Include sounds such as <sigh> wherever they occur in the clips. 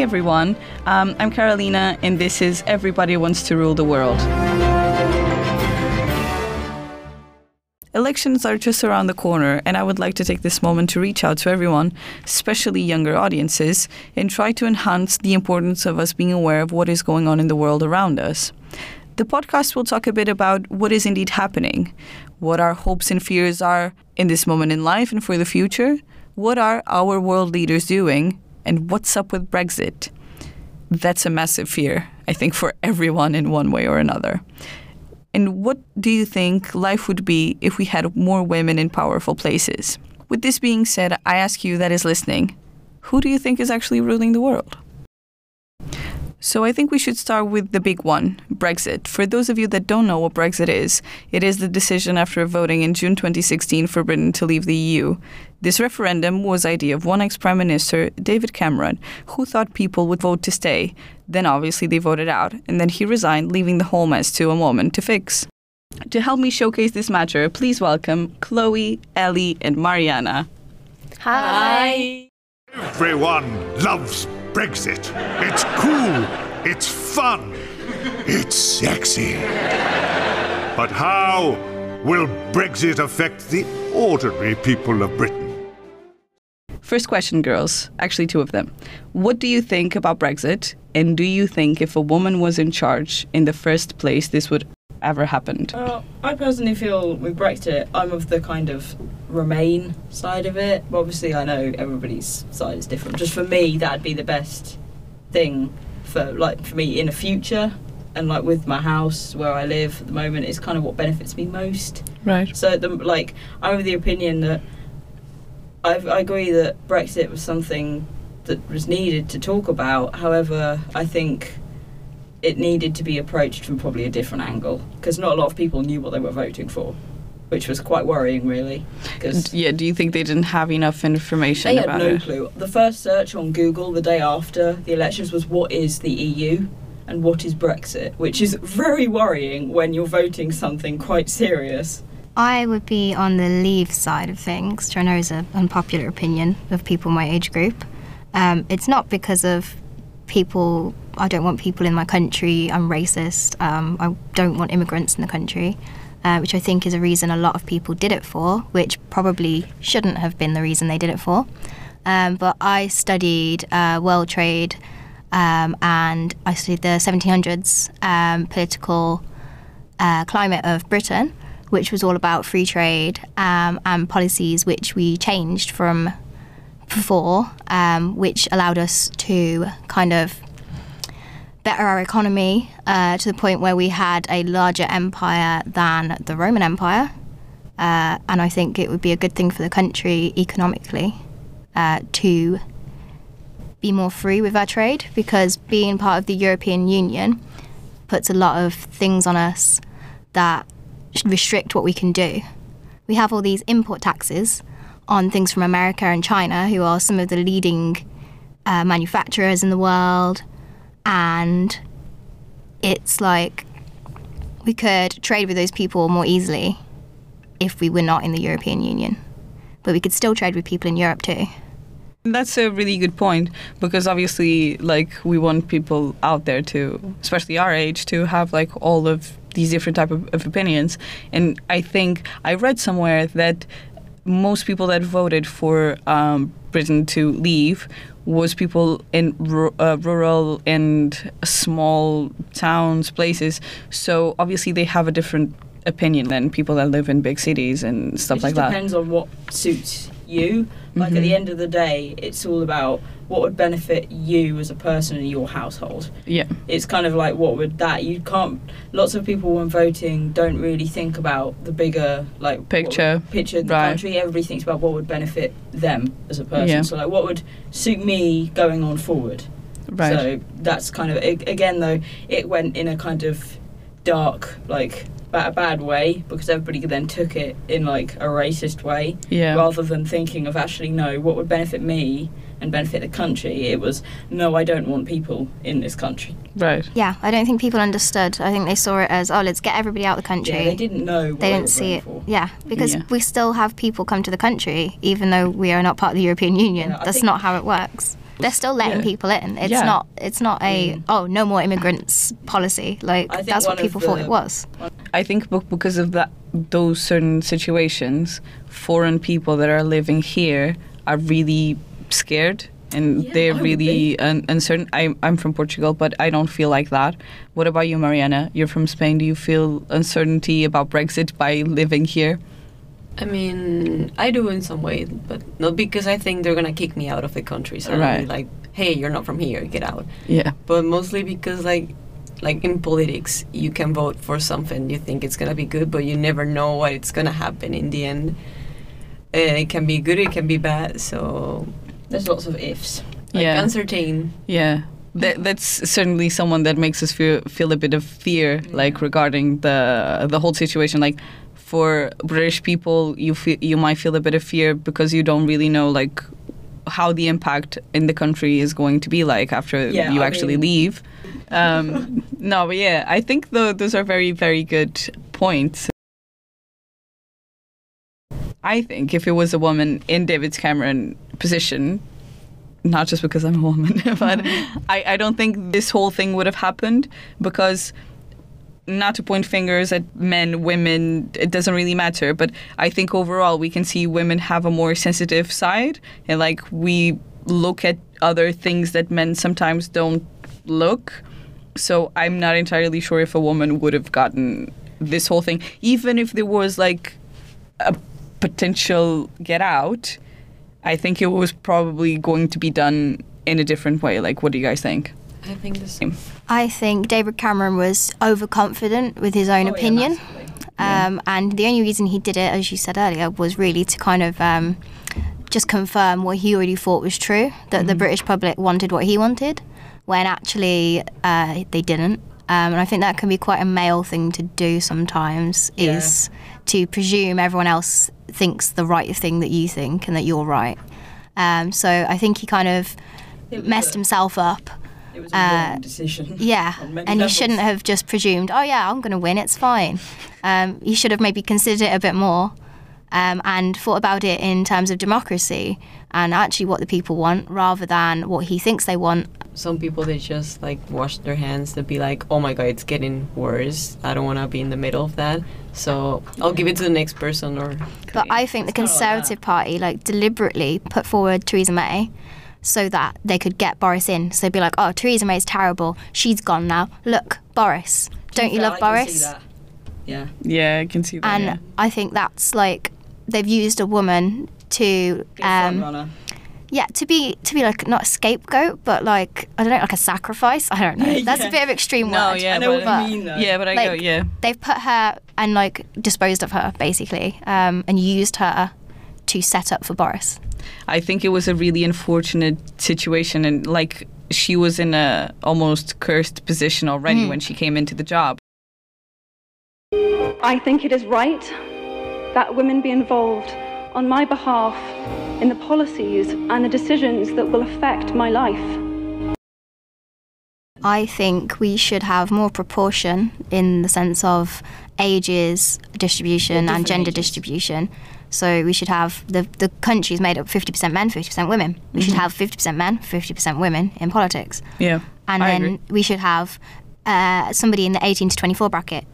Hey everyone, um, I'm Carolina, and this is Everybody Wants to Rule the World. Elections are just around the corner, and I would like to take this moment to reach out to everyone, especially younger audiences, and try to enhance the importance of us being aware of what is going on in the world around us. The podcast will talk a bit about what is indeed happening, what our hopes and fears are in this moment in life and for the future, what are our world leaders doing, and what's up with Brexit. That's a massive fear, I think, for everyone in one way or another. And what do you think life would be if we had more women in powerful places? With this being said, I ask you that is listening who do you think is actually ruling the world? So I think we should start with the big one Brexit. For those of you that don't know what Brexit is, it is the decision after voting in June 2016 for Britain to leave the EU. This referendum was idea of one ex-prime minister, David Cameron, who thought people would vote to stay. Then obviously they voted out, and then he resigned, leaving the whole mess to a woman to fix. To help me showcase this matter, please welcome Chloe, Ellie, and Mariana. Hi. Everyone loves Brexit. It's cool. It's fun. It's sexy. But how will Brexit affect the ordinary people of Britain? First question, girls. Actually, two of them. What do you think about Brexit? And do you think if a woman was in charge in the first place, this would ever happened? Uh, I personally feel with Brexit, I'm of the kind of Remain side of it. Obviously, I know everybody's side is different. Just for me, that'd be the best thing for like for me in the future. And like with my house where I live at the moment, is kind of what benefits me most. Right. So the like, I'm of the opinion that i I agree that Brexit was something that was needed to talk about. However, I think it needed to be approached from probably a different angle because not a lot of people knew what they were voting for, which was quite worrying, really. Because Yeah, do you think they didn't have enough information they had about no it? clue. The first search on Google the day after the elections was "What is the EU?" and "What is Brexit?" which is very worrying when you're voting something quite serious. I would be on the leave side of things, which I know is an unpopular opinion of people my age group. Um, it's not because of people, I don't want people in my country, I'm racist, um, I don't want immigrants in the country, uh, which I think is a reason a lot of people did it for, which probably shouldn't have been the reason they did it for. Um, but I studied uh, world trade um, and I studied the 1700s um, political uh, climate of Britain, which was all about free trade um, and policies which we changed from before, um, which allowed us to kind of better our economy uh, to the point where we had a larger empire than the Roman Empire. Uh, and I think it would be a good thing for the country economically uh, to be more free with our trade because being part of the European Union puts a lot of things on us that restrict what we can do. We have all these import taxes on things from America and China, who are some of the leading uh, manufacturers in the world, and it's like we could trade with those people more easily if we were not in the European Union. But we could still trade with people in Europe too. That's a really good point because obviously, like, we want people out there to, especially our age, to have like all of these different type of, of opinions. And I think I read somewhere that most people that voted for um, Britain to leave was people in ru- uh, rural and small towns, places. So obviously, they have a different opinion than people that live in big cities and stuff it like that. depends on what suits you. Like Mm-hmm. at the end of the day, it's all about what would benefit you as a person in your household. Yeah. It's kind of like what would that you can't. Lots of people when voting don't really think about the bigger like Picture. picture of the Right. country. Everybody thinks about what would benefit them as a person. Yeah. So like what would suit me going on forward. Right. So that's kind of again though it went in a kind of dark like ba- a bad way because everybody then took it in like a racist way yeah. rather than thinking of actually no what would benefit me and benefit the country it was no I don't want people in this country right. Yeah, I don't think people understood. I think they saw it as, oh, let's get everybody out of the country. yeah they didn't know they were didn't see it. for. Yeah, because Yeah. we still have people come to the country, even though we are not part of the European Union. Yeah, That's think- not how it works. They're still letting Yeah. people in. It's Yeah. not. It's not a mm. oh no more immigrants policy. Like that's what people thought it was. I think because of that, those certain situations, foreign people that are living here are really scared and Yeah, they're really un- uncertain. I, I'm from Portugal, but I don't feel like that. What about you, Mariana? You're from Spain. Do you feel uncertainty about Brexit by living here? I mean, I do in some way, but not because I think they're gonna kick me out of the country. So Right. like, hey, you're not from here, get out. Yeah. But mostly because like, like in politics, you can vote for something you think it's gonna be good, but you never know what it's gonna happen in the end. Uh, it can be good, it can be bad. So There's lots of ifs. like yeah. uncertain. Yeah. That, that's certainly someone that makes us feel feel a bit of fear, like regarding the the whole situation. Like for British people, you feel you might feel a bit of fear because you don't really know like how the impact in the country is going to be like after Yeah, you I actually mean- leave. <laughs> Um, no, but yeah, I think tho- those are very very good points. I think if it was a woman in David Cameron position, not just because I'm a woman, <laughs> but I, I don't think this whole thing would have happened because not to point fingers at men, women, it doesn't really matter. But I think overall we can see women have a more sensitive side and like we look at other things that men sometimes don't look. So I'm not entirely sure if a woman would have gotten this whole thing, even if there was like a potential get out. I think it was probably going to be done in a different way. Like, what do you guys think? I think the same. I think David Cameron was overconfident with his own Oh, opinion. massively. Um, and the only reason he did it, as you said earlier, was really to kind of um, just confirm what he already thought was true that the British public wanted what he wanted, when actually uh, they didn't. Um, and I think that can be quite a male thing to do sometimes, Yeah. is to presume everyone else thinks the right thing that you think and that you're right. Um, so I think he kind of messed himself up. It was a Uh, wrong decision. <laughs> Yeah, and he levels. shouldn't have just presumed, oh yeah, I'm going to win, it's fine. Um, he should have maybe considered it a bit more um, and thought about it in terms of democracy and actually what the people want rather than what he thinks they want. Some people they just like wash their hands They'll be like, oh my god, it's getting worse. I don't want to be in the middle of that. So I'll give it to the next person or. But I think the It's kinda like Conservative Party like deliberately put forward Theresa May so that they could get Boris in. So they'd be like, oh, Theresa May's terrible. She's gone now. Look, Boris. Don't you love I can see Boris? that. Yeah. Yeah, I can see that. and yeah. I think that's like they've used a woman to Be a front um, yeah to be to be like not a scapegoat but like I don't know like a sacrifice I don't know <laughs> that's a bit of extreme No, word yeah, I know but- what you mean though. yeah, but I like- go, yeah. they've put her and like disposed of her basically um, and used her to set up for Boris I think it was a really unfortunate situation, and like she was in a almost cursed position already hmm. when she came into the job. I think it is right that women be involved on my behalf in the policies and the decisions that will affect my life. I think we should have more proportion in the sense of ages distribution and gender ages. distribution. So we should have the the country is made up 50% men, 50% women. We should have 50% men, 50% women in politics. Yeah, And I then agree. we should have uh, somebody in the 18 to 24 bracket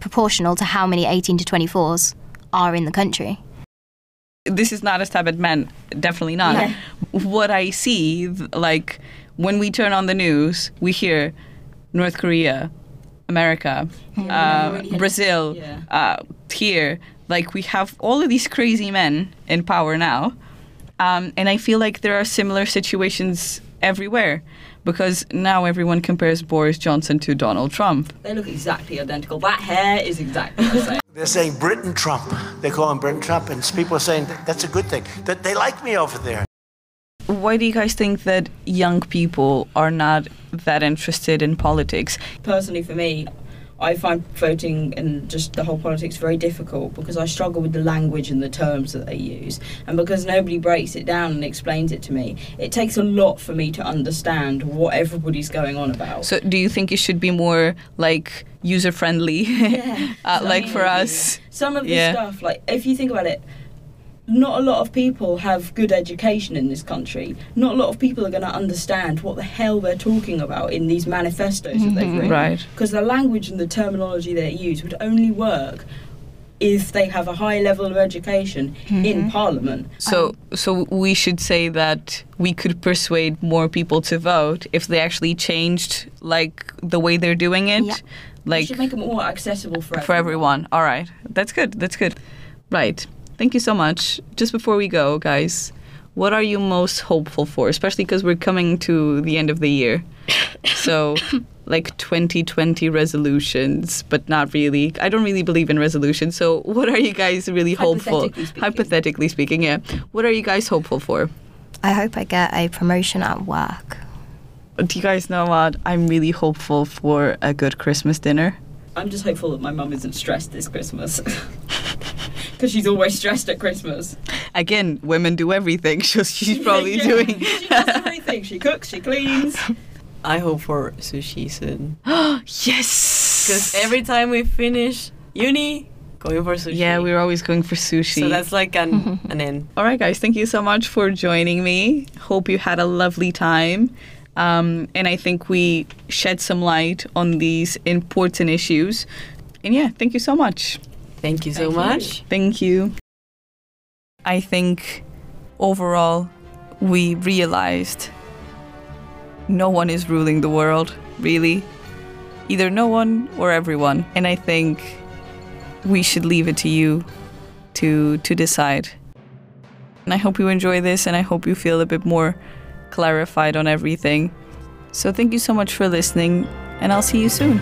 proportional to how many 18 to 24s are in the country. this is not a stab at men, definitely not. Yeah. What I see, like when we turn on the news, we hear North Korea, America, never uh, really Brazil, yeah. uh, here. Like we have all of these crazy men in power now, um, and I feel like there are similar situations everywhere. Because now everyone compares Boris Johnson to Donald Trump. They look exactly identical. That hair is exactly the same. <laughs> They're saying Britain Trump. They call him Britain Trump, and people are saying that that's a good thing. That they like me over there. Why do you guys think that young people are not that interested in politics? Personally, for me, I find voting and just the whole politics very difficult because I struggle with the language and the terms that they use. And because nobody breaks it down and explains it to me, it takes a lot for me to understand what everybody's going on about. So, do you think it should be more like user friendly, <laughs> uh, like for us? Some of the Yeah. stuff, like if you think about it, not a lot of people have good education in this country. Not a lot of people are going to understand what the hell they're talking about in these manifestos that they've mm-hmm. written. Right. Because the language and the terminology they use would only work if they have a high level of education in mm-hmm. Parliament. So, so we should say that we could persuade more people to vote if they actually changed like the way they're doing it, Yeah. We like should make it more accessible for for everyone. All right, that's good. That's good. Right. Thank you so much. Just before we go, guys, what are you most hopeful for? Especially because we're coming to the end of the year, <laughs> so like 2020 resolutions, but not really. I don't really believe in resolutions. So, what are you guys really hopeful? Hypothetically speaking. Hypothetically speaking, yeah. What are you guys hopeful for? I hope I get a promotion at work. Do you guys know what? I'm really hopeful for a good Christmas dinner. I'm just hopeful that my mum isn't stressed this Christmas. <laughs> <laughs> Because she's always stressed at Christmas. Again, women do everything. So <laughs> she's probably Yeah, doing. She does everything. She cooks, she cleans. I hope for sushi soon. <gasps> yes. Because every time we finish uni, going for sushi. Yeah, we're always going for sushi. So that's like an <laughs> an end. All right, guys. Thank you so much for joining me. Hope you had a lovely time. Um, and I think we shed some light on these important issues. And yeah, thank you so much. Thank you so Thank you. much. Thank you. I think overall we realized no one is ruling the world, really. Either no one or everyone. And I think we should leave it to you to to decide. And I hope you enjoy this and I hope you feel a bit more clarified on everything. So thank you so much for listening and I'll see you soon.